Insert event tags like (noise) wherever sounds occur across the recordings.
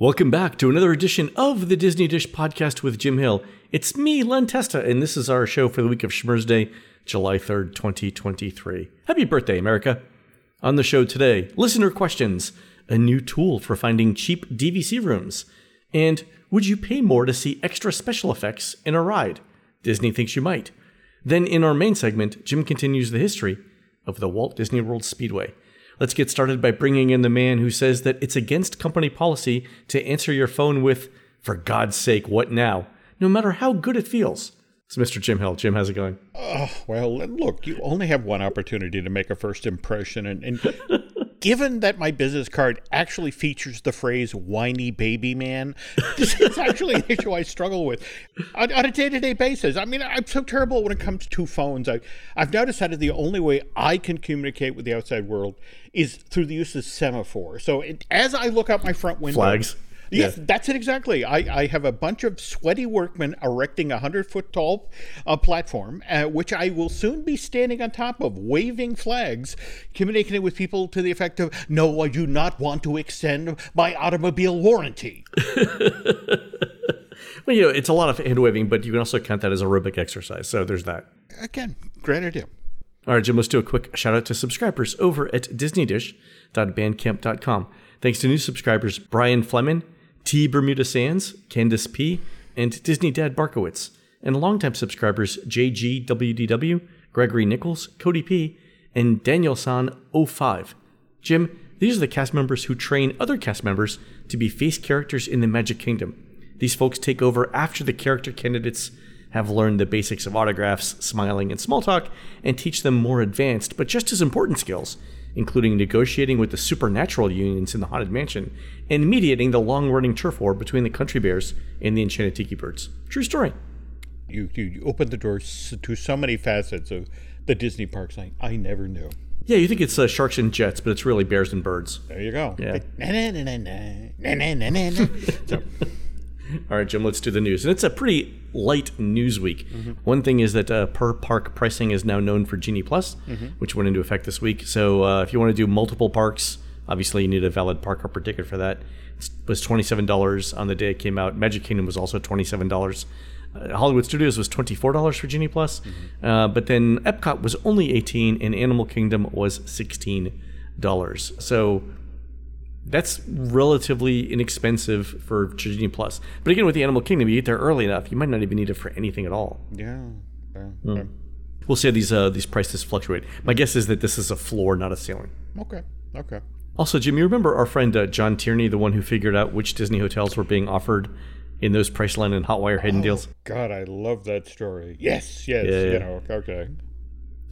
Welcome back to another edition of the Disney Dish podcast with Jim Hill. It's me, Len Testa, and this is our show for the week of Schmurz Day, July 3rd, 2023. Happy birthday, America! On the show today, listener questions, a new tool for finding cheap DVC rooms, and would you pay more to see extra special effects in a ride? Disney thinks you might. Then, in our main segment, Jim continues the history of the Walt Disney World Speedway. Let's get started by bringing in the man who says that it's against company policy to answer your phone with, for God's sake, what now? No matter how good it feels. It's Mr. Jim Hill. Jim, how's it going? Oh, well, look, you only have one opportunity to make a first impression. And, and given that my business card actually features the phrase whiny baby man, (laughs) this is actually an issue I struggle with on, on a day to day basis. I mean, I'm so terrible when it comes to phones. I, I've now decided the only way I can communicate with the outside world is through the use of semaphore. So it, as I look out my front window, Flags. Yes, yeah. that's it exactly. I, I have a bunch of sweaty workmen erecting a hundred foot tall uh, platform, uh, which I will soon be standing on top of, waving flags, communicating with people to the effect of, "No, I do not want to extend my automobile warranty." (laughs) well, you know, it's a lot of hand waving, but you can also count that as aerobic exercise. So there's that. Again, great idea. All right, Jim, let's do a quick shout out to subscribers over at disneydish.bandcamp.com. Thanks to new subscribers Brian Fleming, T. Bermuda Sands, Candace P., and Disney Dad Barkowitz, and longtime subscribers JGWDW, Gregory Nichols, Cody P., and Daniel San 05. Jim, these are the cast members who train other cast members to be face characters in the Magic Kingdom. These folks take over after the character candidates have learned the basics of autographs, smiling, and small talk, and teach them more advanced but just as important skills, including negotiating with the supernatural unions in the Haunted Mansion and mediating the long running turf war between the Country Bears and the Enchanted Tiki Birds. True story. You, you, opened the doors to so many facets of the Disney parks I, I never knew. Yeah, you think it's uh, sharks and jets, but it's really bears and birds. There you go. Yeah. so, all right, Jim, let's do the news. And it's a pretty light news week. Mm-hmm. One thing is that uh, per park pricing is now known for Genie Plus, mm-hmm. which went into effect this week. So uh, if you want to do multiple parks, obviously you need a valid park hopper ticket for that. It was $27 on the day it came out. Magic Kingdom was also $27. Uh, Hollywood Studios was $24 for Genie Plus. Mm-hmm. Uh, but then Epcot was only 18 and Animal Kingdom was $16. So that's relatively inexpensive for Genie Plus. But again, with the Animal Kingdom, you get there early enough, you might not even need it for anything at all. Yeah. yeah. Mm. We'll see how these uh, these prices fluctuate. My guess is that this is a floor, not a ceiling. Okay. Okay. Also, Jim, you remember our friend uh, John Tierney, the one who figured out which Disney hotels were being offered in those Priceline and Hotwire hidden oh, deals? God, I love that story. Yes, yes. Yeah, yeah. You know, okay.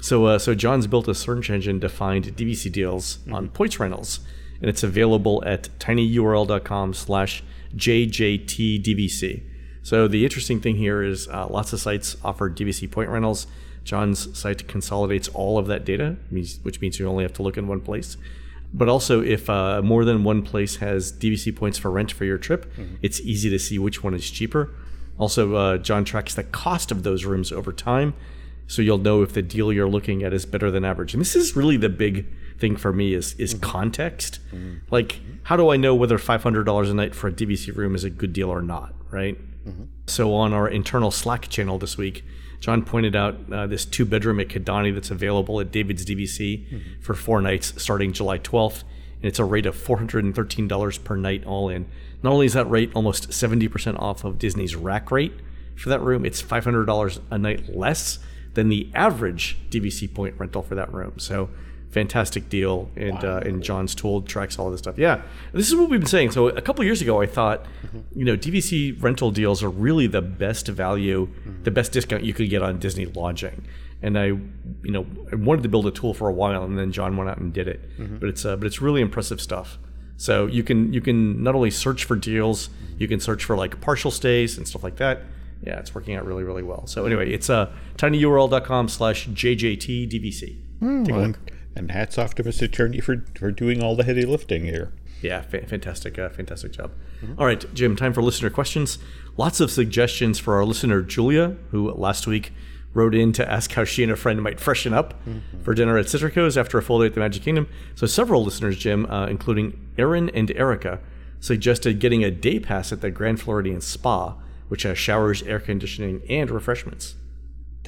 So, uh, so John's built a search engine to find DVC deals mm-hmm. on points rentals and it's available at tinyurl.com slash jjtdvc. So the interesting thing here is uh, lots of sites offer DVC point rentals. John's site consolidates all of that data, which means you only have to look in one place. But also, if uh, more than one place has DVC points for rent for your trip, mm-hmm. it's easy to see which one is cheaper. Also, uh, John tracks the cost of those rooms over time, so you'll know if the deal you're looking at is better than average. And this is really the big thing for me is is mm-hmm. context. Mm-hmm. Like, how do I know whether five hundred dollars a night for a DVC room is a good deal or not? Right. Mm-hmm. So on our internal Slack channel this week, John pointed out uh, this two bedroom at Kidani that's available at David's DVC mm-hmm. for four nights starting July twelfth, and it's a rate of four hundred and thirteen dollars per night all in. Not only is that rate almost seventy percent off of Disney's rack rate for that room, it's five hundred dollars a night less than the average DVC point rental for that room. So fantastic deal, and wow. uh, and John's tool tracks all of this stuff. Yeah, this is what we've been saying. So a couple years ago, I thought, mm-hmm. you know, DVC rental deals are really the best value, mm-hmm. the best discount you could get on Disney lodging. And I, you know, I wanted to build a tool for a while, and then John went out and did it. Mm-hmm. But it's uh, but it's really impressive stuff. So you can you can not only search for deals, you can search for like partial stays and stuff like that. Yeah, it's working out really really well. So anyway, it's uh, tinyurl.com slash jjtdvc. Mm, Take a look. And hats off to Mr. Tierney for, for doing all the heavy lifting here. Yeah, fa- fantastic, uh, fantastic job. Mm-hmm. All right, Jim, time for listener questions. Lots of suggestions for our listener, Julia, who last week wrote in to ask how she and a friend might freshen up mm-hmm. for dinner at Citrico's after a full day at the Magic Kingdom. So several listeners, Jim, uh, including Erin and Erica, suggested getting a day pass at the Grand Floridian Spa, which has showers, air conditioning, and refreshments.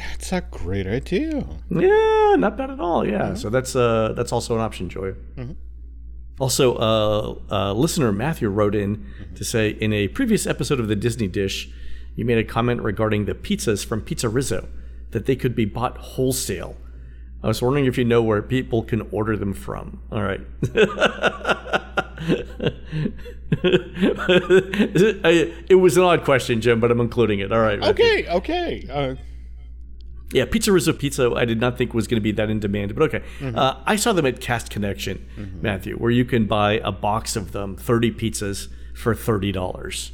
That's a great idea. Yeah, not bad at all. Yeah, so that's uh that's also an option, Joy. Also, uh, uh, listener Matthew wrote in to say in a previous episode of the Disney Dish, you made a comment regarding the pizzas from Pizza Rizzo that they could be bought wholesale. I was wondering if you know where people can order them from. All right. (laughs) it was an odd question, Jim, but I'm including it. All right. Okay, okay. Uh, Yeah, Pizza Rizzo Pizza, I did not think was going to be that in demand, but okay. Uh, I saw them at Cast Connection, Matthew, where you can buy a box of them, 30 pizzas for $30,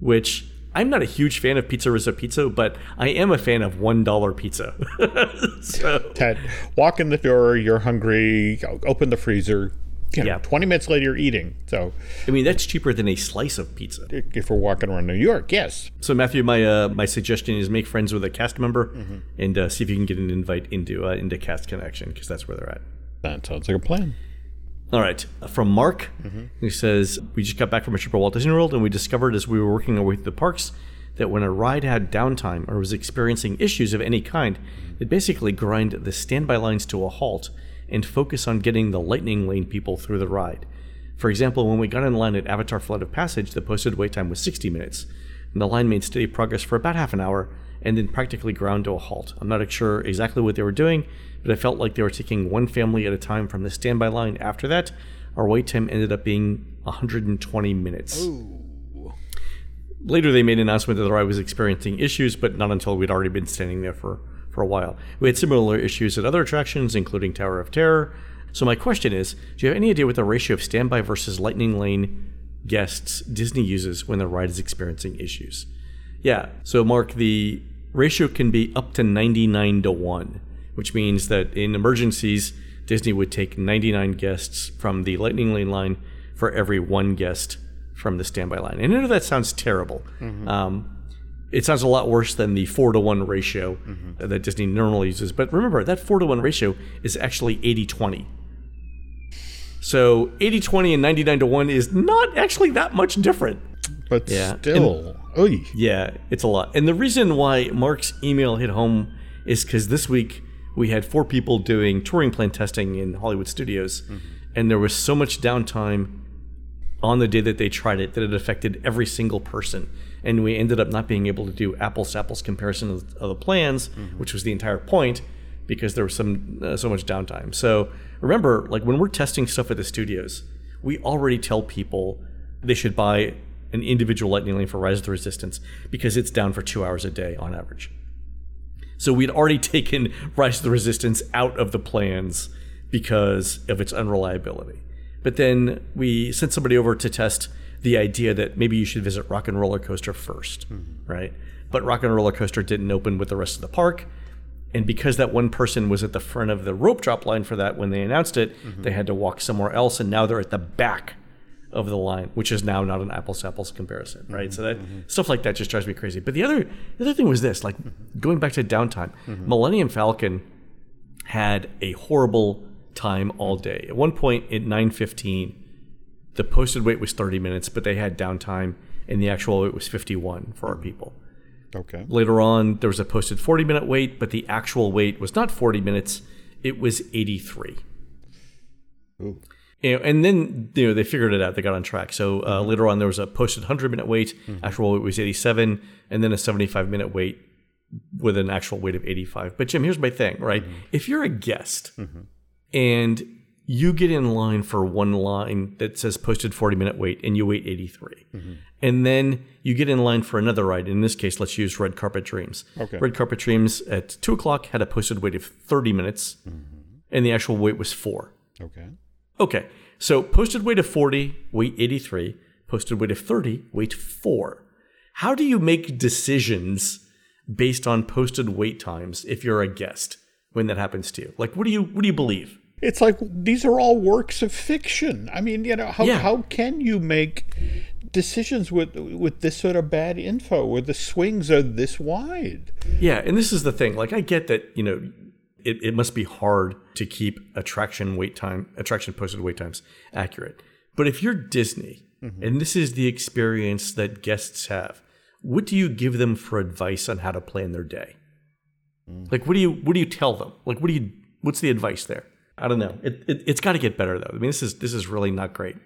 which I'm not a huge fan of Pizza Rizzo Pizza, but I am a fan of $1 pizza. (laughs) so, Ted, walk in the door, you're hungry, open the freezer. You know, Yeah. 20 minutes later, you're eating. So I mean, that's cheaper than a slice of pizza. if we're walking around New York, yes. So, Matthew, my uh, my suggestion is make friends with a cast member and uh, see if you can get an invite into uh, into Cast Connection because that's where they're at. That sounds like a plan. All right, from Mark, he says we just got back from a trip at Walt Disney World, and we discovered as we were working our way through the parks that when a ride had downtime or was experiencing issues of any kind, it basically grind the standby lines to a halt and focus on getting the lightning lane people through the ride. For example, when we got in line at Avatar Flight of Passage, the posted wait time was 60 minutes, and the line made steady progress for about half an hour and then practically ground to a halt. I'm not sure exactly what they were doing, but I felt like they were taking one family at a time from the standby line. After that, our wait time ended up being 120 minutes. Later, they made an announcement that the ride was experiencing issues, but not until we'd already been standing there for, for a while. We had similar issues at other attractions, including Tower of Terror. So, my question is do you have any idea what the ratio of standby versus Lightning Lane guests Disney uses when the ride is experiencing issues? Yeah, so Mark, the ratio can be up to 99 to 1, which means that in emergencies, Disney would take 99 guests from the Lightning Lane line for every one guest from the standby line. And I know that sounds terrible. Um, it sounds a lot worse than the 4 to 1 ratio mm-hmm. that Disney normally uses. But remember, that 4 to 1 ratio is actually 80 20. So 80 20 and 99 to 1 is not actually that much different. But Yeah, still, oy. Yeah, it's a lot. And the reason why Mark's email hit home is because this week we had four people doing touring plan testing in Hollywood studios, mm-hmm. and there was so much downtime on the day that they tried it that it affected every single person. And we ended up not being able to do apples to apples comparison of, the plans, which was the entire point, because there was some uh, so much downtime. So remember, like when we're testing stuff at the studios, we already tell people they should buy an individual lightning lane for Rise of the Resistance because it's down for two hours a day on average. So we'd already (laughs) taken Rise of the Resistance out of the plans because of its unreliability. But then we sent somebody over to test the idea that maybe you should visit Rock and Roller Coaster 1st mm-hmm. right? But Rock and Roller Coaster didn't open with the rest of the park. And because that one person was at the front of the rope drop line for that when they announced it, mm-hmm. they had to walk somewhere else. And now they're at the back of the line, which is now not an apples to apples comparison, right? Mm-hmm. So that stuff like that just drives me crazy. But the other the other thing was this, like going back to downtime, Millennium Falcon had a horrible time all day. At one point at 9:15, the posted wait was 30 minutes, but they had downtime and the actual wait was 51 for our people. Okay. Later on, there was a posted 40 minute wait, but the actual wait was not 40 minutes, it was 83. Ooh. You know, and then you know they figured it out. They got on track. So uh, mm-hmm. later on, there was a posted 100 minute wait. Mm-hmm. Actual wait was 87, and then a 75 minute wait with an actual wait of 85. But Jim, here's my thing, right? Mm-hmm. If you're a guest and you get in line for one line that says posted 40 minute wait and you wait 83 mm-hmm. and then you get in line for another ride. In this case let's use red carpet dreams. Okay. red carpet dreams at 2 o'clock had a posted wait of 30 minutes mm-hmm. and the actual wait was 4 Okay. okay so posted wait of 40 wait 83 posted wait of 30 wait 4 how do you make decisions based on posted wait times if you're a guest when that happens to you? Like what do you what do you believe It's like these are all works of fiction. I mean, you know, how Yeah. how can you make decisions with with this sort of bad info where the swings are this wide? Yeah, and this is the thing. Like, I get that you know, it, it must be hard to keep attraction wait time, attraction posted wait times accurate. But if you're Disney mm-hmm. and this is the experience that guests have. What do you give them for advice on how to plan their day? Mm. Like, what do you what do you tell them? Like, what do you what's the advice there? I don't know. It, it it's got to get better though. I mean, this is this is really not great.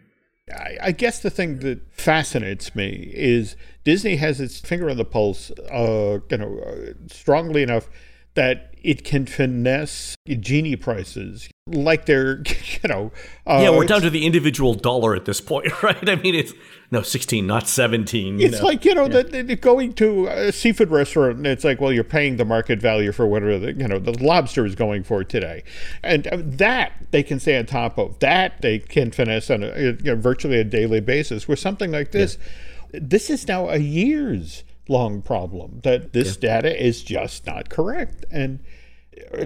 I, I guess the thing that fascinates me is Disney has its finger on the pulse, uh, you know, uh, strongly enough that it can finesse genie prices like they're, (laughs) you know. Uh, Yeah, we're down to the individual dollar at this point, (laughs) right? I mean, it's no sixteen, not seventeen. You It's know? like you know, the, the, going to a seafood restaurant. and It's like, well, you're paying the market value for whatever the, you know the lobster is going for today, and uh, that they can stay on top of. That they can finesse on a, you know, virtually a daily basis. Where something like this, this is now a years long problem that this data is just not correct, and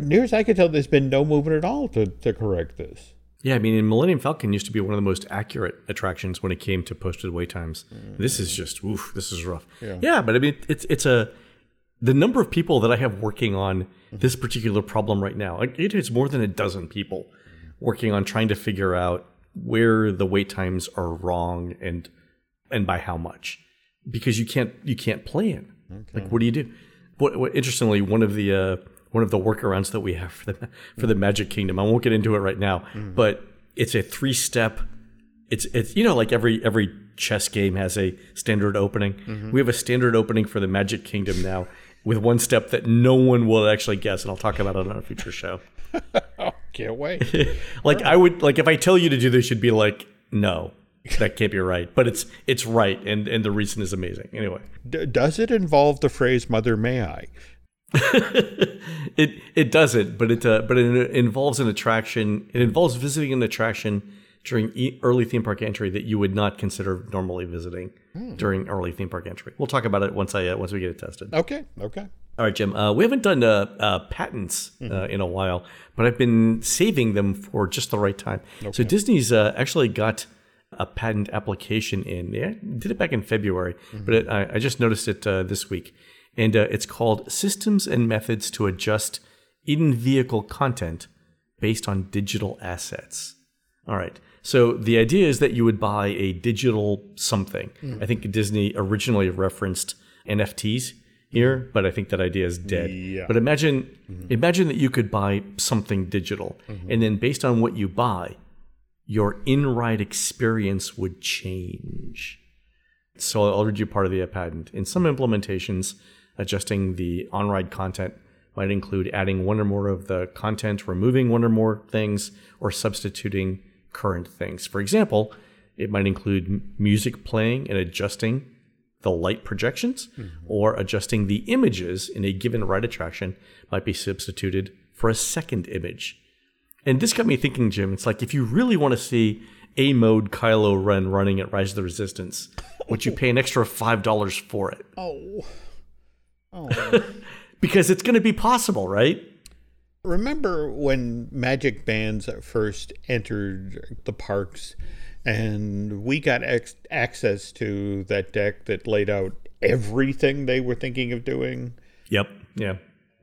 near as I can tell, there's been no movement at all to, to correct this. Yeah, I mean, in Millennium Falcon used to be one of the most accurate attractions when it came to posted wait times. Mm. This is just, oof, this is rough. Yeah. but I mean, it's it's a the number of people that I have working on mm-hmm. this particular problem right now. It is more than a dozen people working on trying to figure out where the wait times are wrong and and by how much, because you can't you can't plan. Like, what do you do? What, what interestingly, one of the uh, one of the workarounds that we have for the for the Magic Kingdom. I won't get into it right now, but it's a three step. It's it's you know like every every chess game has a standard opening. We have a standard opening for the Magic Kingdom now with one step that no one will actually guess, and I'll talk about it on a future show. (laughs) Can't wait. (laughs) Like I would like if I tell you to do this, you'd be like, no, that can't be right. But it's it's right, and and the reason is amazing. Anyway, D- does it involve the phrase "Mother, may I"? (laughs) it it doesn't, but it uh, but it involves an attraction. It involves visiting an attraction during e- early theme park entry that you would not consider normally visiting during early theme park entry. We'll talk about it once I uh, once we get it tested. Okay, okay. All right, Jim. Uh, we haven't done uh, uh, patents uh, in a while, but I've been saving them for just the right time. So Disney's uh, actually got a patent application in. Yeah, did it back in February, mm-hmm. but it, I, I just noticed it uh, this week, and uh, it's called "Systems and Methods to Adjust In-Vehicle Content Based on Digital Assets." All right. So the idea is that you would buy a digital something. Mm. I think Disney originally referenced NFTs here, mm. but I think that idea is dead. Yeah. But imagine mm-hmm. imagine that you could buy something digital mm-hmm. and then based on what you buy, your in-ride experience would change. So I'll read you part of the patent. In some implementations, adjusting the on-ride content might include adding one or more of the content, removing one or more things, or substituting current things. For example, it might include music playing and adjusting the light projections, mm-hmm. or adjusting the images in a given ride attraction might be substituted for a second image. And this got me thinking, Jim. It's like if you really want to see a mode Kylo Ren running at Rise of the Resistance, would you pay an extra five dollars for it? Oh, oh. (laughs) Because it's going to be possible, right? Remember when Magic Bands first entered the parks, and we got ex- access to that deck that laid out everything they were thinking of doing? Yep. Yeah.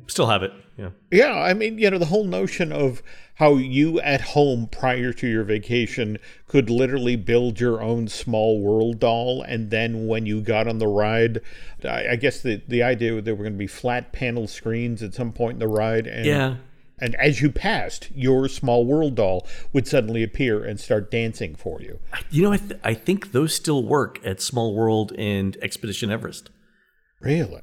Still have it. Yeah. Yeah, I mean, you know, the whole notion of how you at home prior to your vacation could literally build your own small world doll, and then when you got on the ride, I, I guess the the idea there were going to be flat panel screens at some point in the ride, and Yeah. and as you passed, your small world doll would suddenly appear and start dancing for you. You know, I, th- I think those still work at Small World and Expedition Everest. Really?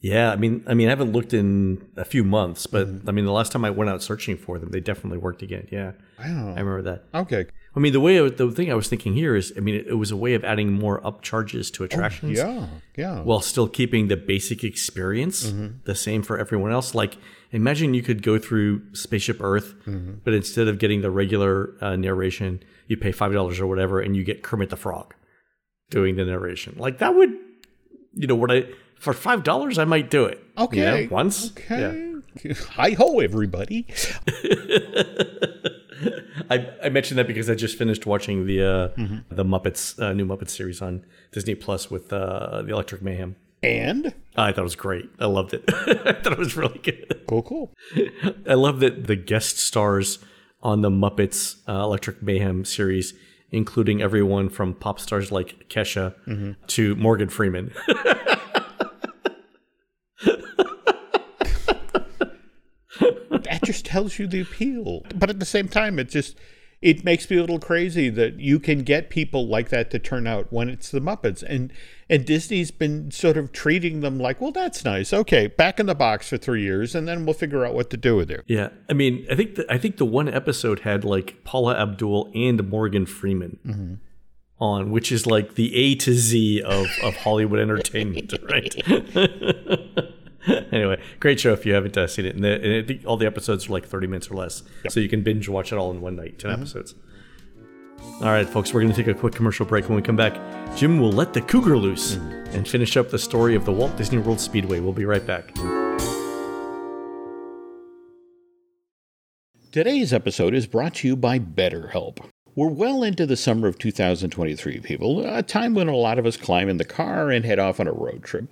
Yeah, I mean, I mean, I haven't looked in a few months, but mm-hmm. I mean, the last time I went out searching for them, they definitely worked again. Yeah, Wow. I remember that. Okay. I mean, the way the thing I was thinking here is, I mean, it, it was a way of adding more upcharges to oh, attractions Yeah. Yeah. while still keeping the basic experience mm-hmm. the same for everyone else. Like, imagine you could go through Spaceship Earth, mm-hmm. but instead of getting the regular uh, narration, you pay five dollars or whatever, and you get Kermit the Frog doing the narration. Like that would, you know, what I for five dollars I might do it. you know, Okay. once. Yeah. Okay. (laughs) Hi ho, everybody. (laughs) I, I mentioned that because I just finished watching the uh, the Muppets uh, new Muppets series on Disney Plus with uh, the Electric Mayhem. And I thought it was great. I loved it. (laughs) I thought it was really good. cool, cool. I love that the guest stars on the Muppets uh, Electric Mayhem series including everyone from pop stars like Kesha to Morgan Freeman. Just tells you the appeal. But at the same time, it just it makes me a little crazy that you can get people like that to turn out when it's the Muppets. And and Disney's been sort of treating them like, well, that's nice. Okay, back in the box for three years, and then we'll figure out what to do with it. yeah, I mean, I think the, I think the one episode had like Paula Abdul and Morgan Freeman mm-hmm. on, which is like the A to Z of of Hollywood (laughs) entertainment, right? (laughs) (laughs) anyway, great show if you haven't uh, seen it. And, the, and think all the episodes are like 30 minutes or less. So you can binge watch it all in one night, 10 episodes. All right, folks, we're going to take a quick commercial break. When we come back, Jim will let the cougar loose and finish up the story of the Walt Disney World Speedway. We'll be right back. Today's episode is brought to you by BetterHelp. We're well into the summer of 2023, people, a time when a lot of us climb in the car and head off on a road trip.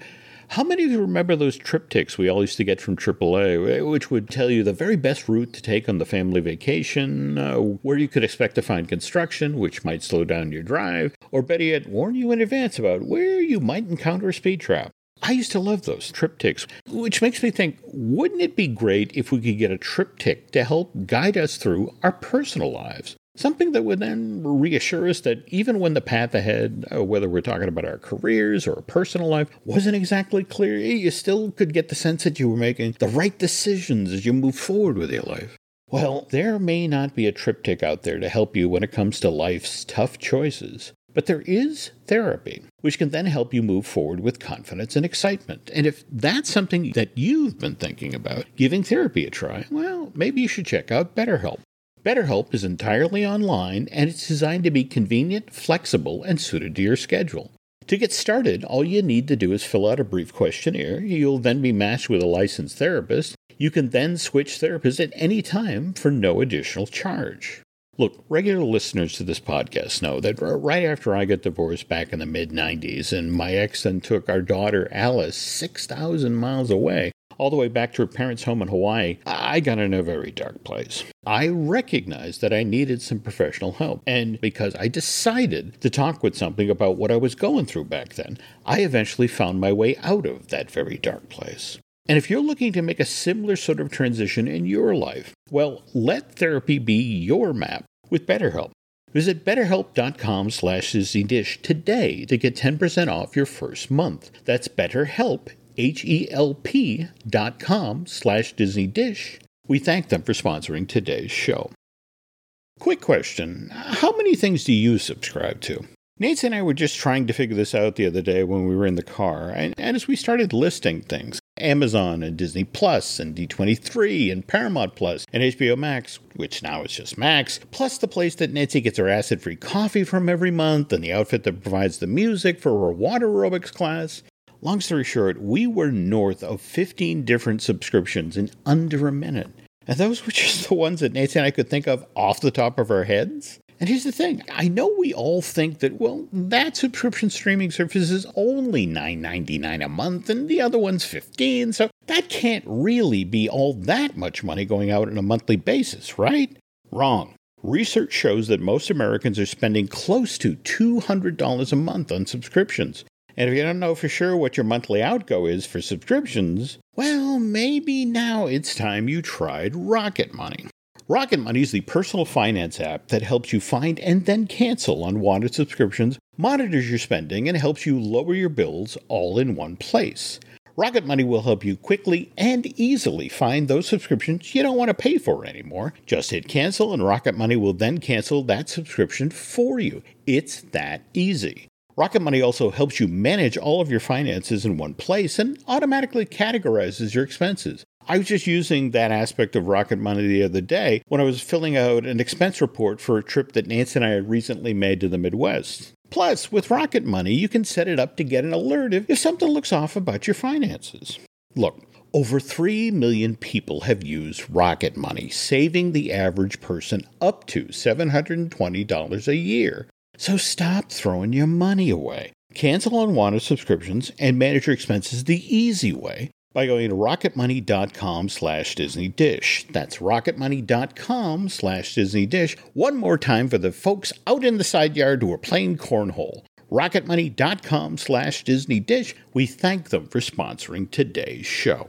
How many of you remember those TripTiks we all used to get from AAA, which would tell you the very best route to take on the family vacation, uh, where you could expect to find construction, which might slow down your drive, or better yet, warn you in advance about where you might encounter a speed trap? I used to love those TripTiks, which makes me think wouldn't it be great if we could get a TripTik to help guide us through our personal lives? Something that would then reassure us that even when the path ahead, uh, whether we're talking about our careers or personal life, wasn't exactly clear, you still could get the sense that you were making the right decisions as you move forward with your life. Well, there may not be a TripTik out there to help you when it comes to life's tough choices. But there is therapy, which can then help you move forward with confidence and excitement. And if that's something that you've been thinking about, giving therapy a try, well, maybe you should check out BetterHelp. BetterHelp is entirely online and it's designed to be convenient, flexible, and suited to your schedule. To get started, all you need to do is fill out a brief questionnaire. You'll then be matched with a licensed therapist. You can then switch therapists at any time for no additional charge. Look, regular listeners to this podcast know that right after I got divorced back in the mid 90s and my ex then took our daughter Alice 6,000 miles away, all the way back to her parents' home in Hawaii, I got in a very dark place. I recognized that I needed some professional help, and because I decided to talk with something about what I was going through back then, I eventually found my way out of that very dark place. And if you're looking to make a similar sort of transition in your life, well, let therapy be your map with BetterHelp. Visit betterhelp.com slash dish today to get 10% off your first month. That's betterhelp, H-E-L-P dot com slash Disney Dish. We thank them for sponsoring today's show. Quick question. How many things do you subscribe to? Nancy and I were just trying to figure this out the other day when we were in the car, and, and as we started listing things, Amazon and Disney Plus and D23 and Paramount Plus and HBO Max, which now is just Max, plus the place that Nancy gets her acid free coffee from every month and the outfit that provides the music for her water aerobics class. Long story short, we were north of 15 different subscriptions in under a minute. And those were (laughs) just the ones that Nancy and I could think of off the top of our heads. And here's the thing I know we all think that, well, that subscription streaming service is only $9.99 a month and the other one's 15 so that can't really be all that much money going out on a monthly basis, right? Wrong. Research shows that most Americans are spending close to $200 a month on subscriptions. And if you don't know for sure what your monthly outgo is for subscriptions, well, maybe now it's time you tried Rocket Money. Rocket Money is the personal finance app that helps you find and then cancel unwanted subscriptions, monitors your spending, and helps you lower your bills all in one place. Rocket Money will help you quickly and easily find those subscriptions you don't want to pay for anymore. Just hit cancel, and Rocket Money will then cancel that subscription for you. It's that easy. Rocket Money also helps you manage all of your finances in one place and automatically categorizes your expenses. I was just using that aspect of Rocket Money the other day when I was filling out an expense report for a trip that Nancy and I had recently made to the Midwest. Plus, with Rocket Money, you can set it up to get an alert if something looks off about your finances. Look, over 3 million people have used Rocket Money, saving the average person up to $720 a year. So stop throwing your money away. Cancel unwanted subscriptions and manage your expenses the easy way by going to rocketmoney.com slash Disney Dish. That's rocketmoney.com slash Disney Dish. One more time for the folks out in the side yard who are playing cornhole. rocketmoney.com slash Disney Dish. We thank them for sponsoring today's show.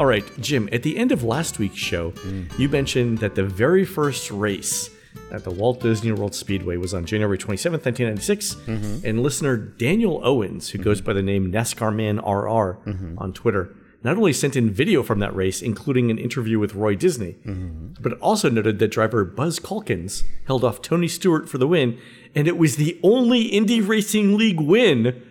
All right, Jim, at the end of last week's show, hmm. you mentioned that the very first race at the Walt Disney World Speedway was on January 27th, 1996. Mm-hmm. And listener Daniel Owens, who goes mm-hmm. by the name NASCAR Man RR mm-hmm. on Twitter, not only sent in video from that race, including an interview with Roy Disney, but also noted that driver Buzz Calkins held off Tony Stewart for the win, and it was the only Indy Racing League win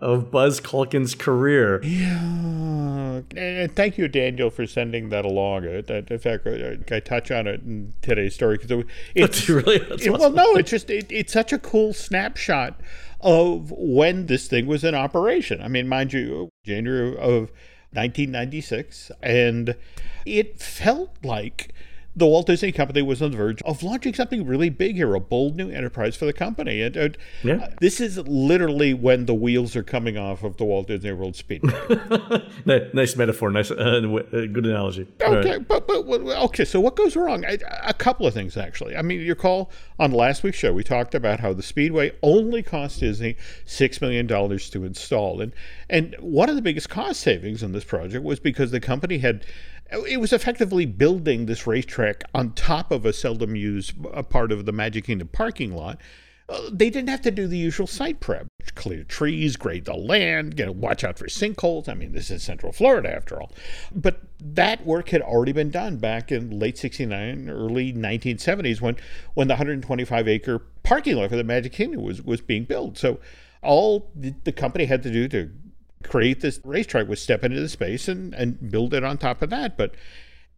of Buzz Calkins' career. Yeah. And thank you, Daniel, for sending that along. Uh, In fact, uh, I touch on it in today's story because (laughs) it's really? That's it- well, no, it's just it, it's such a cool snapshot of when this thing was in operation. I mean, mind you, January of 1996, and it felt like the Walt Disney Company was on the verge of launching something really big here, a bold new enterprise for the company. And, and Yeah. this is literally when the wheels are coming off of the Walt Disney World Speedway. (laughs) Nice metaphor, nice, uh, uh, good analogy. All right. Okay, but, but okay. So what goes wrong? I, a couple of things actually. I mean, you recall on last week's show we talked about how the Speedway only cost Disney six million dollars to install, and and one of the biggest cost savings in this project was because the company had. It was effectively building this racetrack on top of a seldom used part of the Magic Kingdom parking lot. Uh, they didn't have to do the usual site prep. Clear trees grade the land you know watch out for sinkholes. I mean this is central florida after all. But that work had already been done back in late 69 early 1970s when when the 125 acre parking lot for the magic kingdom was was being built. So all the company had to do to create this racetrack was step into the space and and build it on top of that. But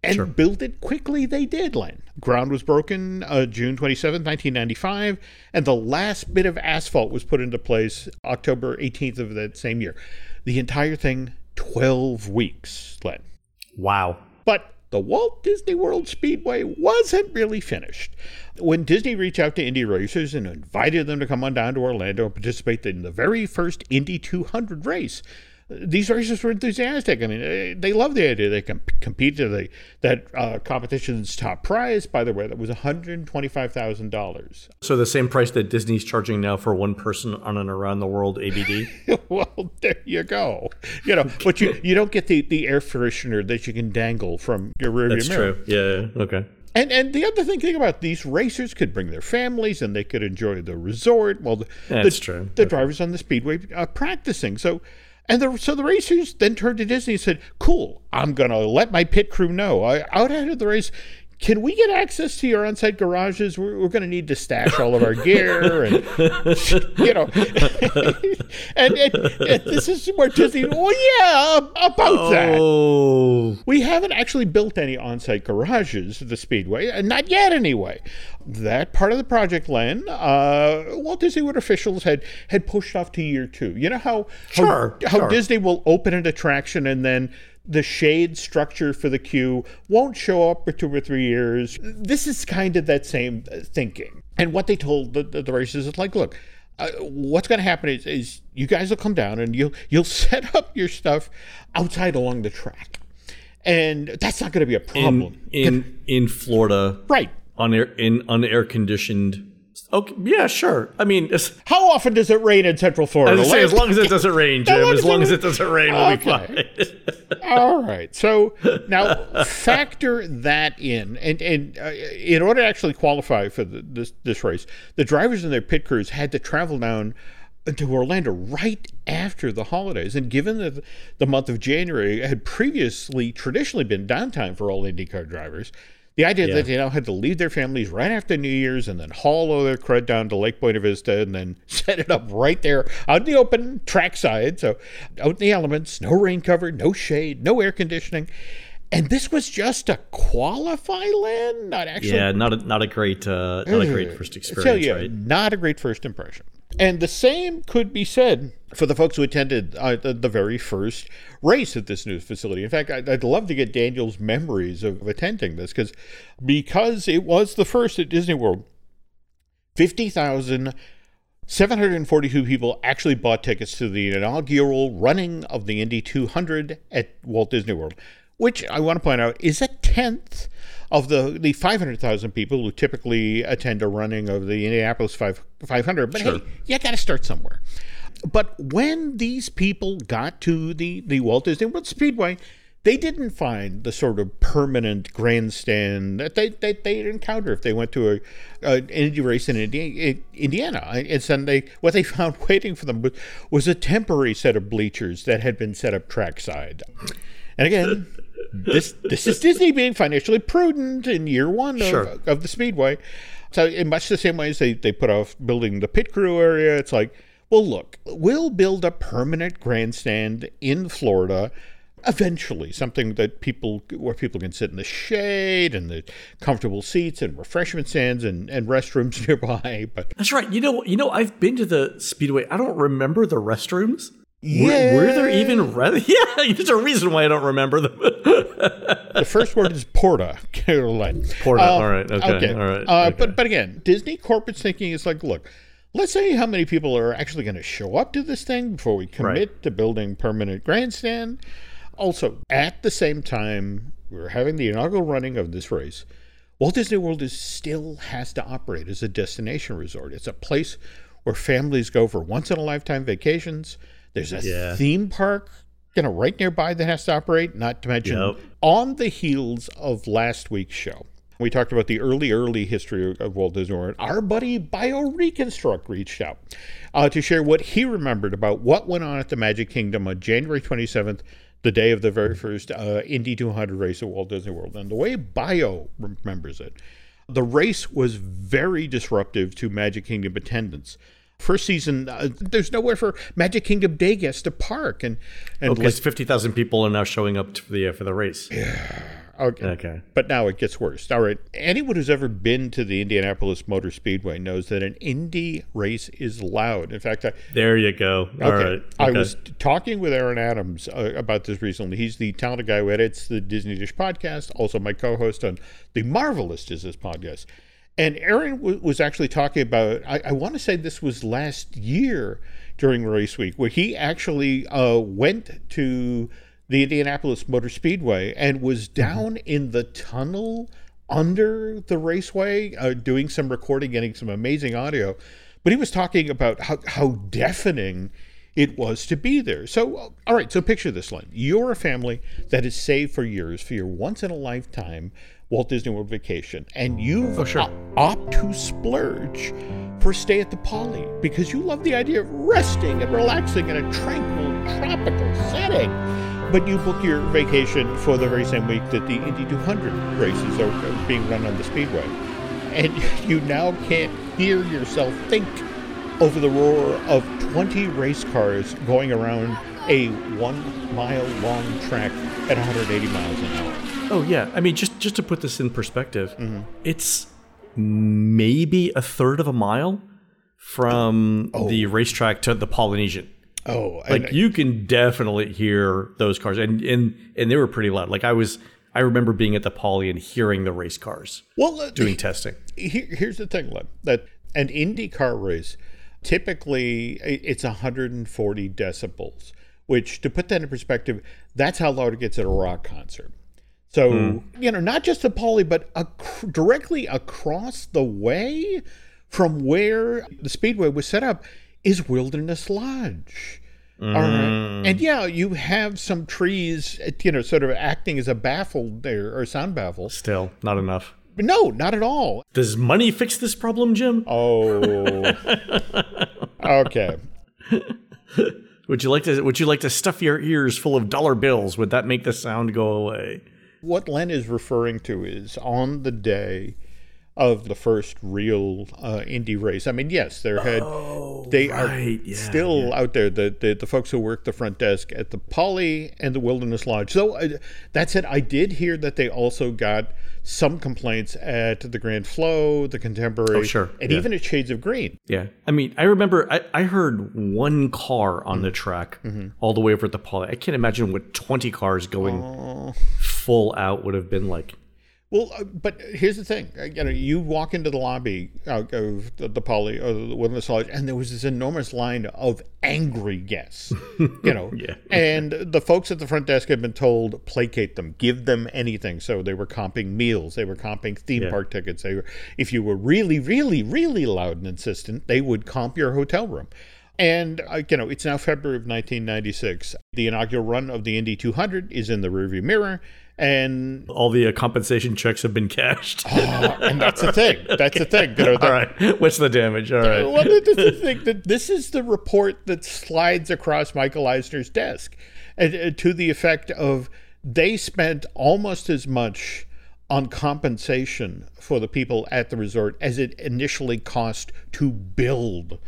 and build it quickly they did len. Ground was broken uh, june 27 1995 and the last bit of asphalt was put into place october 18th of that same year. The entire thing 12 weeks len. Wow. but the Walt Disney World Speedway wasn't really finished. When Disney reached out to Indy racers and invited them to come on down to Orlando and participate in the very first Indy 200 race, these racers were enthusiastic. I mean, eh, they love the idea. They com- competed that uh, competition's top prize, by the way, that was $125,000. So the same price that Disney's charging now for one person on an around the world ABD. (laughs) well, there you go. You know, but you, you don't get the, the air freshener that you can dangle from your rearview That's mirror. That's true. Yeah. Okay. And and the other thing, think about these racers could bring their families and they could enjoy the resort Well, the That's the, true. the drivers on the speedway are practicing. So. And the, so the racers then turned to Disney and said, "Cool, I'm gonna let my pit crew know. I, out ahead of the race, can we get access to your on-site garages? We're, we're gonna need to stash all of our gear, and (laughs) you know." (laughs) and, and, and this is where Disney, well, yeah, about that. Oh. We haven't actually built any on site garages at the Speedway, and not yet anyway. That part of the project, Len, uh, Walt Disney World officials had, had pushed off to year two. You know how, Sure, how, how. Disney will open an attraction and then the shade structure for the queue won't show up for two or three years. This is kind of that same thinking. And what they told the, the, the racers is like, look, uh, what's going to happen is, is you guys will come down and you'll you'll (laughs) set up your stuff outside along the track, and that's not going to be a problem, In in in Florida, right? on air in unair conditioned. Okay. Yeah. Sure. I mean, How often does it rain in Central Florida? say, as long as it doesn't rain, Jim. As long as it doesn't rain, we'll be Okay. fine. (laughs) All right. So now (laughs) factor that in, and and uh, in order to actually qualify for the, this this race, the drivers and their pit crews had to travel down to Orlando right after the holidays. And given that the month of January had previously traditionally been downtime for all IndyCar drivers. The idea Yeah. that they now had to leave their families right after New Year's and then haul all their crud down to Lake Buena Vista and then (laughs) set it up right there out in the open trackside. So out in the elements, no rain cover, no shade, no air conditioning. And this was just to qualify Len, not actually yeah. Not a not a great uh, not a great first experience, yeah, right? not a great first impression. And the same could be said for the folks who attended uh, the, the very first race at this new facility. In fact, I'd, I'd love to get Daniel's memories of attending this because because it was the first at Disney World. 50,000 742 people actually bought tickets to the inaugural running of the Indy 200 at Walt Disney World, which I want to point out is a tenth of the, the 500,000 people who typically attend a running of the Indianapolis 5, 500. But Sure. hey, you got to start somewhere. But when these people got to the, the Walt Disney World Speedway, they didn't find the sort of permanent grandstand that they, they, they'd encounter if they went to a, a an Indy race in Indi- Indiana. And so they, what they (laughs) found waiting for them was, was a temporary set of bleachers that had been set up trackside. And again, (laughs) this this is Disney being financially prudent in year one of, Sure. of the Speedway. So in much the same way as they, they put off building the pit crew area, it's like, well, look, we'll build a permanent grandstand in Florida eventually, something that people where people can sit in the shade and the comfortable seats and refreshment stands and, and restrooms (laughs) nearby. But That's right. You know, you know, I've been to the Speedway. I don't remember the restrooms. Were, were there even re- (laughs) Yeah, there's a reason why I don't remember them. (laughs) the first word is Porta, Caroline. Porta, all right, okay, all right, Uh, okay. But but again, Disney corporate's thinking is like, look, let's say how many people are actually going to show up to this thing before we commit to building permanent grandstand. Also, at the same time, we're having the inaugural running of this race. Walt Disney World is still has to operate as a destination resort. It's a place where families go for once in a lifetime vacations. There's a Yeah. theme park, you know, right nearby that has to operate. Not to mention Yep. on the heels of last week's show. We talked about the early, early history of Walt Disney World. Our buddy BioReconstruct reached out uh, to share what he remembered about what went on at the Magic Kingdom on January 27th, the day of the very first uh, Indy 200 race at Walt Disney World. And the way Bio remembers it, the race was very disruptive to Magic Kingdom attendance. First season, uh, there's nowhere for Magic Kingdom day guests to park, and and Because fifty thousand people are now showing up for the uh, for the race. Okay. Okay. But now it gets worse. All right. Anyone who's ever been to the Indianapolis Motor Speedway knows that an Indy race is loud. In fact, I, There you go. All okay, right. I was talking with Aaron Adams uh, about this recently. He's the talented guy who edits the Disney Dish podcast, also my co-host on the Marvelous Disney podcast. And Aaron w- was actually talking about. I, I want to say this was last year during race week, where he actually uh, went to the Indianapolis Motor Speedway and was down in the tunnel under the raceway, uh, doing some recording, getting some amazing audio. But he was talking about how, how deafening it was to be there. So, uh, all right, so picture this line. You're a family that has saved for years for your once in a lifetime Walt Disney World vacation, and you've Oh, sure. op- opt to splurge for a stay at the Poly because you love the idea of resting and relaxing in a tranquil, tropical setting. But you book your vacation for the very same week that the Indy 200 races are are being run on the Speedway. And (laughs) you now can't hear yourself think over the roar of 20 race cars going around a one mile long track at 180 miles an hour. Oh yeah. I mean, just just to put this in perspective, Mm-hmm. it's maybe a third of a mile from the racetrack to the Polynesian. Oh, Like and- you can definitely hear those cars, and and and they were pretty loud. Like I was, I remember being at the Poly and hearing the race cars well, doing testing. here, here's the thing, Len, that an IndyCar race typically it's 140 decibels, which to put that in perspective, that's how loud it gets at a rock concert. So hmm. you know, not just the Poly, but ac- directly across the way from where the speedway was set up is Wilderness Lodge. All right. Mm. And yeah, you have some trees, you know, sort of acting as a baffle there or sound baffle. Still, not enough. But no, not at all. Does money fix this problem, Jim? Oh. (laughs) okay. Would you like to? Would you like to stuff your ears full of dollar bills? Would that make the sound go away? What Len is referring to is on the day of the first real uh, Indy race. I mean, yes, there had they right, are yeah, still out there. The, the the folks who work the front desk at the Poly and the Wilderness Lodge. So uh, that said, I did hear that they also got some complaints at the Grand Flow, the Contemporary, Oh, sure, and yeah. even at Shades of Green. Yeah, I mean, I remember I, I heard one car on Mm-hmm. the track all the way over at the Poly. I can't imagine what twenty cars going Oh. Full out would have been like. Well, uh, but here's the thing. Uh, You know, you walk into the lobby uh, of the, the Poly or the Wilderness Lodge, and there was this enormous line of angry guests. (laughs) You know, Yeah. and the folks at the front desk had been told placate them, give them anything. So they were comping meals, they were comping theme Yeah. park tickets. They were, if you were really, really, really loud and insistent, they would comp your hotel room. And uh, you know, it's now February of 1996. The inaugural run of the Indy 200 is in the rearview mirror, and All the uh, compensation checks have been cashed. and that's the thing. (laughs) That's the thing. You know, All right. What's the damage? All right. well, this is the (laughs) thing that this is the report that slides across Michael Eisner's desk, and, uh, to the effect of they spent almost as much on compensation for the people at the resort as it initially cost to build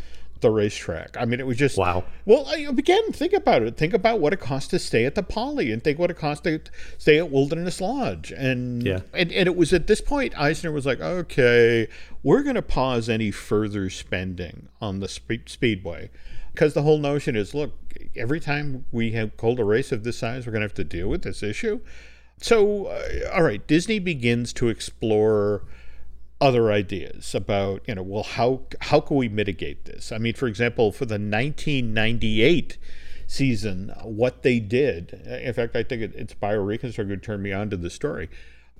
the racetrack. I mean, it was just Wow. Well, I- again, think about it. Think about what it cost to stay at the Poly, and think what it cost to stay at Wilderness Lodge, and Yeah. and, and it was at this point Eisner was like, okay, we're going to pause any further spending on the spe- speedway, because the whole notion is, look, every time we have hold a race of this size, we're going to have to deal with this issue. So, uh, all right, Disney begins to explore other ideas about you know well how how can we mitigate this i mean for example for the 1998 season what they did in fact i think it, it's bioreconstruct who turned me on to the story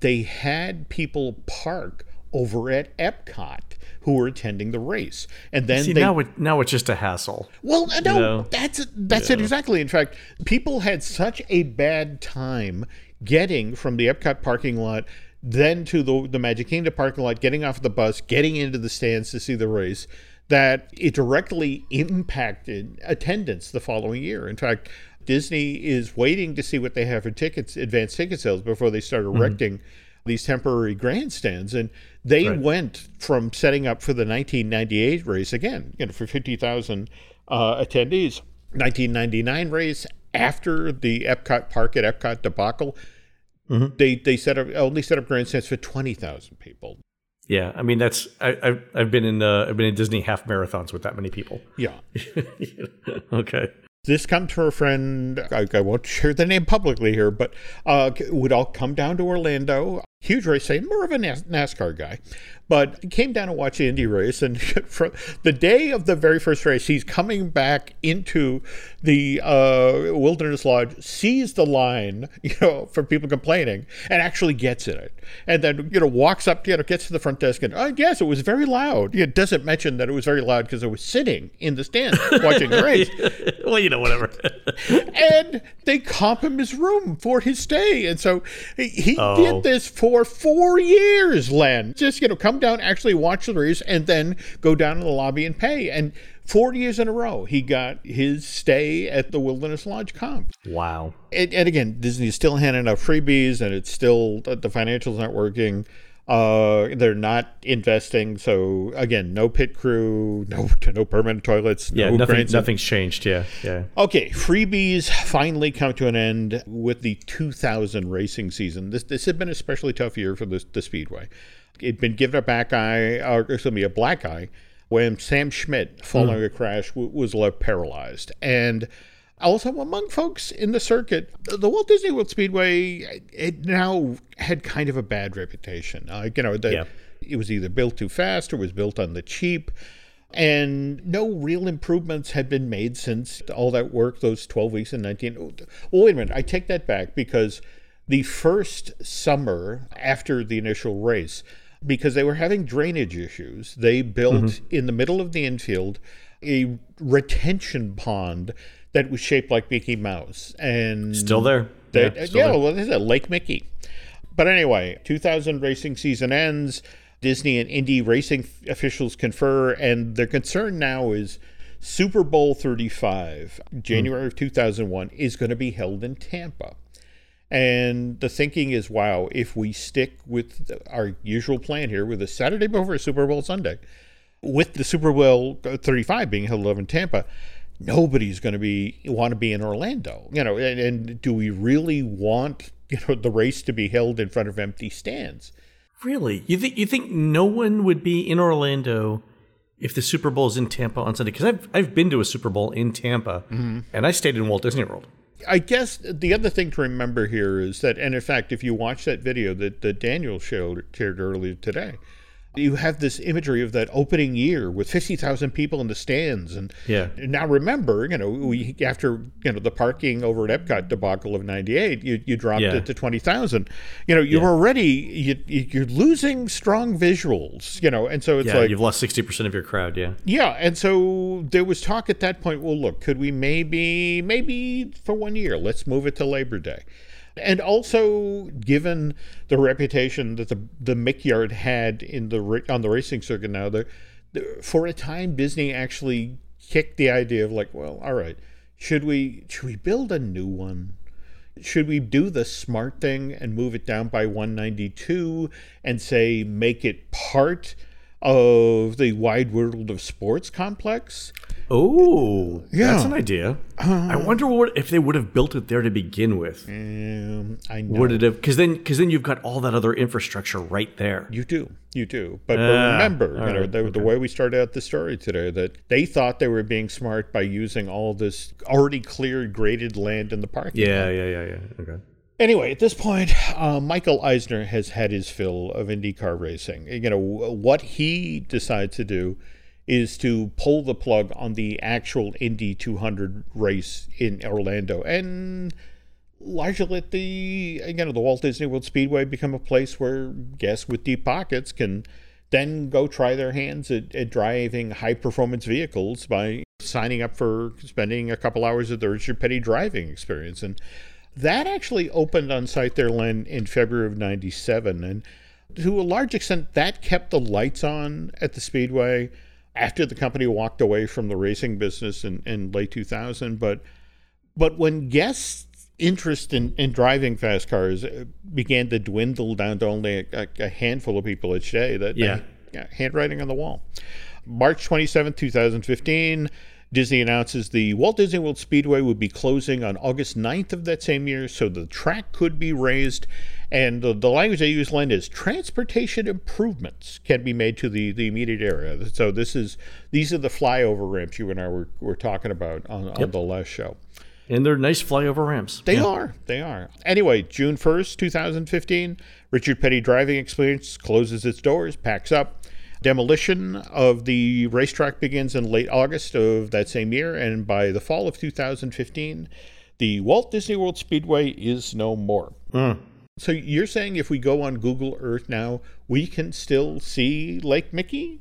they had people park over at epcot who were attending the race and then See, they now, it, now it's just a hassle. well, uh, no, know? that's that's it exactly. In fact, people had such a bad time getting from the Epcot parking lot then to the the Magic Kingdom parking lot, getting off the bus, getting into the stands to see the race, that it directly impacted attendance the following year. In fact, Disney is waiting to see what they have for tickets, advanced ticket sales, before they start erecting these temporary grandstands. And they Right. went from setting up for the 1998 race again, you know, for 50,000 uh, attendees. 1999 race after the Epcot Park at Epcot debacle, they they set up only set up grandstands for 20,000 people. Yeah, I mean that's I, I've I've been in uh, I've been in Disney half marathons with that many people. Yeah. (laughs) okay. This comes from a friend. I, I won't share the name publicly here, but uh, would all come down to Orlando. Huge race, say more of a Nas- NASCAR guy, but came down to watch the Indy race. And (laughs) from the day of the very first race, he's coming back into the uh, Wilderness Lodge, sees the line, (laughs) you know, for people complaining, and actually gets in it. And then you know walks up, you know, gets to the front desk, and oh yes, it was very loud. It doesn't mention that it was very loud because I was sitting in the stand (laughs) watching the race well, you know, whatever. and they comp him his room for his stay. And so he, he Oh. did this for four years, Len. Just, you know, come down, actually watch the race, and then go down to the lobby and pay. And four years in a row, he got his stay at the Wilderness Lodge comp. wow. And, and again, Disney is still handing out freebies, and it's still, uh, the financials aren't working. Uh, they're not investing. So again, no pit crew, no (laughs) no permanent toilets, Yeah, no nothing nothing's changed. Yeah, yeah. Okay, freebies finally come to an end with the 2000 racing season. This this had been an especially tough year for the, the Speedway. It'd been given a back eye, or excuse me, a black eye, when Sam Schmidt, following a crash, w- was left paralyzed. And also among folks in the circuit, the Walt Disney World Speedway, it now had kind of a bad reputation. Uh, you know, the, Yeah. it was either built too fast or was built on the cheap and no real improvements had been made since all that work those 12 weeks in 19 oh, wait a minute i take that back because the first summer after the initial race because they were having drainage issues they built in the middle of the infield a retention pond that was shaped like mickey mouse and Still there. that, yeah, uh, still yeah, there. well, this is a Lake Mickey. But anyway, 2000 racing season ends. Disney and Indy racing officials confer, and their concern now is Super Bowl 35, hmm. January of 2001, is going to be held in Tampa. And the thinking is, wow, if we stick with our usual plan here, with a Saturday before Super Bowl Sunday, with the Super Bowl 35 being held in Tampa, nobody's going to be want to be in Orlando. You know, and, and do we really want you know the race to be held in front of empty stands? Really? You think you think no one would be in Orlando if the Super Bowl is in Tampa on Sunday? Because I've I've been to a Super Bowl in Tampa, Mm-hmm. and I stayed in Walt Disney World. I guess the other thing to remember here is that, and in fact, if you watch that video that, that Daniel showed, shared earlier today, you have this imagery of that opening year with 50,000 people in the stands. And Yeah. now remember, you know, we, after, you know, the parking over at Epcot debacle of 98, you, you dropped Yeah. it to 20,000. You know, you're already, you, you- you're losing strong visuals, you know, and so it's Yeah, like, you've lost sixty percent of your crowd. Yeah. yeah, and so there was talk at that point. Well, look, could we maybe, maybe for one year, let's move it to Labor Day, and also given the reputation that the the Mickyard had in the on the racing circuit now, the, the for a time Disney actually kicked the idea of like, well, all right, should we should we build a new one? should we do the smart thing and move it down by 192 and say make it part of the wide world of sports complex Oh, Yeah. Uh-huh. an idea. I wonder what if they would have built it there to begin with. um, i know Would it have? Because then, because then you've got all that other infrastructure right there. you do you do but, but Ah, remember all you know right, the, the way we started out the story today that they thought they were being smart by using all this already cleared graded land in the parking lot. Yeah, yeah, yeah, yeah. Okay. Anyway, at this point, uh, Michael Eisner has had his fill of IndyCar racing. You know, what he decides to do is to pull the plug on the actual Indy 200 race in Orlando. And largely let the know the Walt Disney World Speedway become a place where guests with deep pockets can then go try their hands at, at driving high performance vehicles by signing up for spending a couple hours at the Richard Petty driving experience. And that actually opened on site there in February of 97 and to a large extent that kept the lights on at the speedway after the company walked away from the racing business in, in late 2000 but but when guests' interest in, in driving fast cars uh, began to dwindle down to only a, a, handful of people each day, that Yeah. yeah, handwriting on the wall. March 27, 2015, Disney announces the Walt Disney World Speedway would be closing on August 9th of that same year, so the track could be razed. And the, the language they use, Len, is transportation improvements can be made to the, the immediate area. So this is these are the flyover ramps you and I were, were talking about on, on the last show. And they're nice flyover ramps. They are. They are. Anyway, June 1st, 2015, Richard Petty Driving Experience closes its doors, packs up. Demolition of the racetrack begins in late August of that same year, and by the fall of 2015, the Walt Disney World Speedway is no more. Hmm. So you're saying if we go on Google Earth now, we can still see Lake Mickey?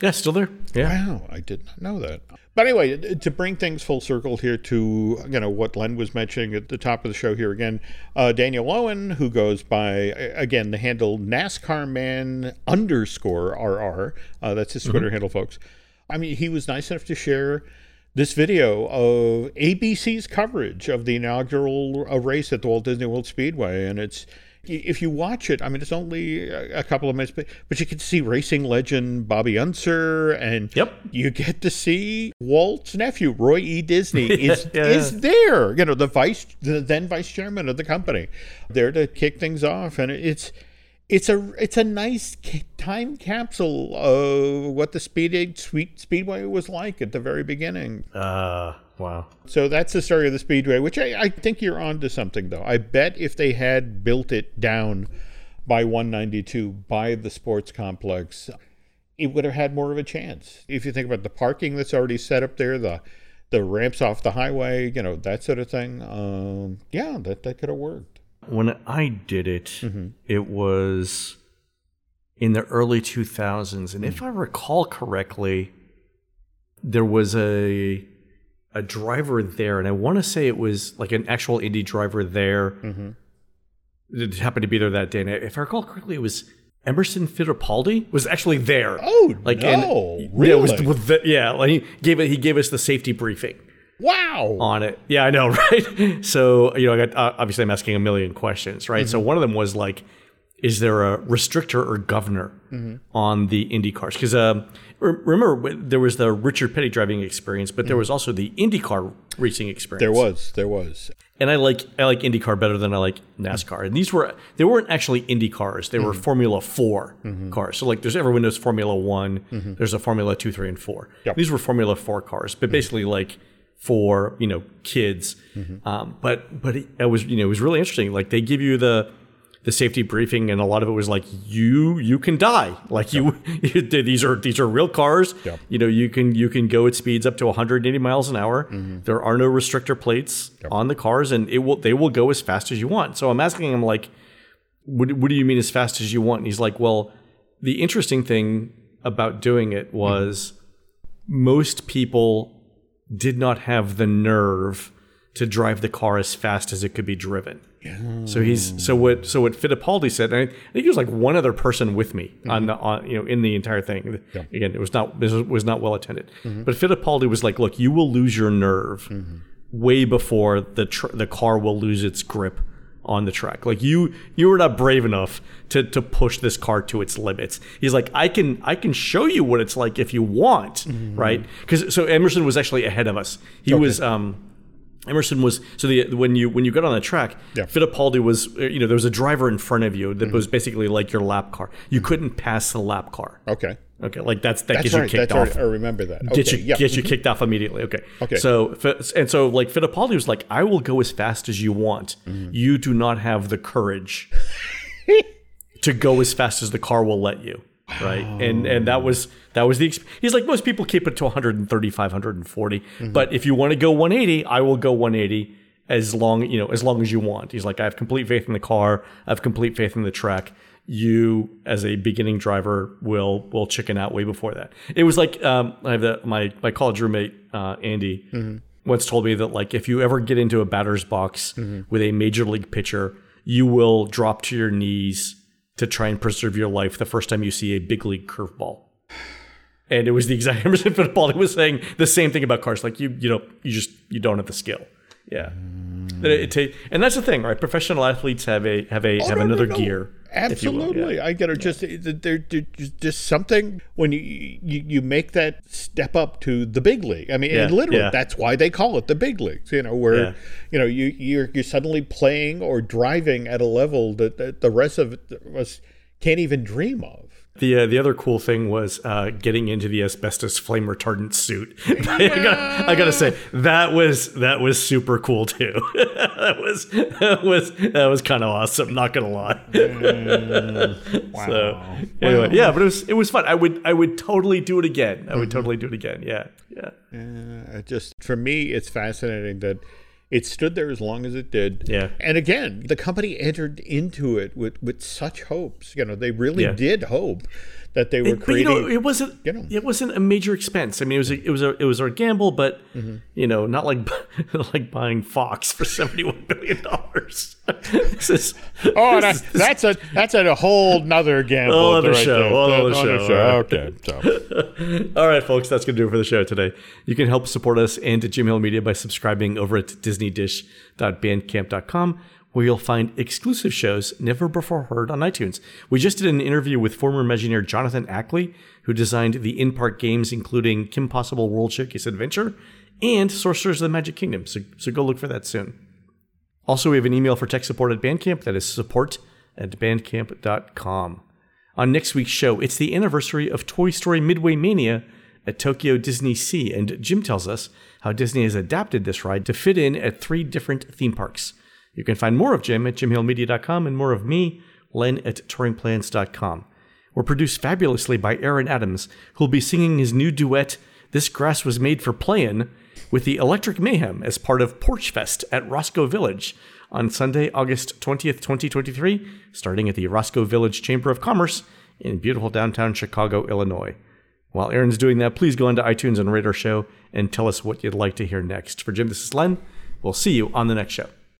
Yeah, still there. Yeah. Wow, I did not know that. But anyway, to bring things full circle here to you know what Len was mentioning at the top of the show here again, uh, Daniel Owen, who goes by again the handle NASCAR Man underscore RR, uh, that's his Twitter handle, folks. I mean, he was nice enough to share this video of ABC's coverage of the inaugural uh, race at the Walt Disney World Speedway, and it's if you watch it, I mean, it's only a couple of minutes, but, but you can see racing legend Bobby Unser, and Yep. you get to see Walt's nephew, Roy E. Disney, (laughs) is Yeah. is there. You know, the vice, the then vice chairman of the company, there to kick things off, and it's it's a it's a nice time capsule of what the speed sweet speedway was like at the very beginning. Uh, wow. So that's the story of the Speedway, which I, I think you're on to something, though. I bet if they had built it down by 192 by the sports complex, it would have had more of a chance. If you think about the parking that's already set up there, the the ramps off the highway, you know, that sort of thing. Um, yeah, that, that could have worked. When I did it, it was in the early 2000s, and if I recall correctly, there was a a driver there, and I want to say it was like an actual Indy driver there. It happened to be there that day, and if I recall correctly, it was Emerson Fittipaldi was actually there. Oh, like no, and, yeah, it was really? the- yeah, like he gave it. He gave us the safety briefing Wow. on it. Yeah, I know, (laughs) right? So, you know, I got uh, obviously I'm asking a million questions, right? So one of them was like, is there a restrictor or governor on the Indy cars? Because um, re- remember there was the Richard Petty driving experience, but there was also the IndyCar racing experience. There was, there was. and I like I like IndyCar better than I like NASCAR. And these were they weren't actually Indy cars; they were Formula 4 cars. So like, there's everyone knows Formula One. There's a Formula Two, Three, and Four. Yep. These were Formula Four cars, but basically like for you know kids. Um, but but it, it was you know it was really interesting. Like they give you the the safety briefing, and a lot of it was like you you can die. Like you, (laughs) these are these are real cars. Yep. You know you can you can go at speeds up to 180 miles an hour. Mm-hmm. There are no restrictor plates on the cars, and it will they will go as fast as you want. So I'm asking him like, what, what do you mean as fast as you want? And he's like, well, the interesting thing about doing it mm-hmm. was most people did not have the nerve to drive the car as fast as it could be driven. So he's so what so what Fittipaldi said. And I think there was like one other person with me on mm-hmm. the on you know in the entire thing. Again, it was not this was not well attended. Mm-hmm. But Fittipaldi was like, "Look, you will lose your nerve mm-hmm. way before the tr- the car will lose its grip on the track. Like you you were not brave enough to to push this car to its limits. He's like, I can I can show you what it's like if you want, right? Because so Emerson was actually ahead of us. He was um Emerson was so the when you when you got on the track, Yeah. Fittipaldi was uh, you know there was a driver in front of you that was basically like your lap car. You couldn't pass the lap car. Okay. Okay, like that's that That's gets right. you kicked That's off right. I remember that. get okay. you yeah. get you kicked off immediately. Okay. Okay. So and so like Fittipaldi was like, I will go as fast as you want. Mm-hmm. You do not have the courage (laughs) to go as fast as the car will let you. Right. And and that was that was the exp- he's like most people keep it to 135 140 Mm-hmm. but if you want to go 180 I will go 180 as long you know as long as you want he's like I have complete faith in the car I have complete faith in the track you as a beginning driver will will chicken out way before that. It was like um, I have the, my my college roommate uh, Andy once told me that like if you ever get into a batter's box with a major league pitcher, you will drop to your knees to try and preserve your life the first time you see a big league curveball. And it was the exact (laughs) Emerson Fittipaldi was saying the same thing about cars. Like you, you know, you just you don't have the skill. Yeah. That It, ta- and that's the thing, right? Professional athletes have a have a oh, have Oh, no, no, another no. gear. Will, yeah. Absolutely, I get it. Just there, just something when you, you you make that step up to the big league. I mean, and literally, yeah. that's why they call it the big leagues. You know, where Yeah. you know you you're you're suddenly playing or driving at a level that, that the rest of us can't even dream of. The uh, the other cool thing was uh, getting into the asbestos flame retardant suit. (laughs) I, gotta, I gotta say that was that was super cool too. (laughs) that was that was that was kind of awesome. Not gonna lie. (laughs) So anyway, yeah, but it was it was fun. I would I would totally do it again. I would totally do it again. Yeah, yeah, Uh, just for me, it's fascinating that it stood there as long as it did. Yeah. And again, the company entered into it with with such hopes. You know, they really Yeah. did hope that they were but you know, it wasn't. you know. It wasn't a major expense. I mean, it was a, it was a it was a gamble, but Mm-hmm. you know, not like (laughs) like buying Fox for seventy one billion dollars. (laughs) this is Oh, this that, that's a that's a whole nother gamble. Whole other right show, there. whole other show, all right. Okay, so (laughs) All right, folks, that's going to do it for the show today. You can help support us and Jim Hill Media by subscribing over at disneydish.bandcamp.com, where you'll find exclusive shows never before heard on iTunes. We just did an interview with former Imagineer Jonathan Ackley, who designed the in park games, including Kim Possible World Showcase Adventure and Sorcerers of the Magic Kingdom. So, so go look for that soon. Also, we have an email for tech support at Bandcamp. That is support at bandcamp.com. On next week's show, it's the anniversary of Toy Story Midway Mania at Tokyo Disney Sea, and Jim tells us how Disney has adapted this ride to fit in at three different theme parks. You can find more of Jim at jimhillmedia.com and more of me, Len, at touringplans.com. We're produced fabulously by Aaron Adams, who'll be singing his new duet, This Grass Was Made for Playin', with the Electric Mayhem as part of Porch Fest at Roscoe Village on Sunday, August 20th, 2023, starting at the Roscoe Village Chamber of Commerce in beautiful downtown Chicago, Illinois. While Aaron's doing that, please go onto iTunes and rate our show and tell us what you'd like to hear next. For Jim, this is Len. We'll see you on the next show.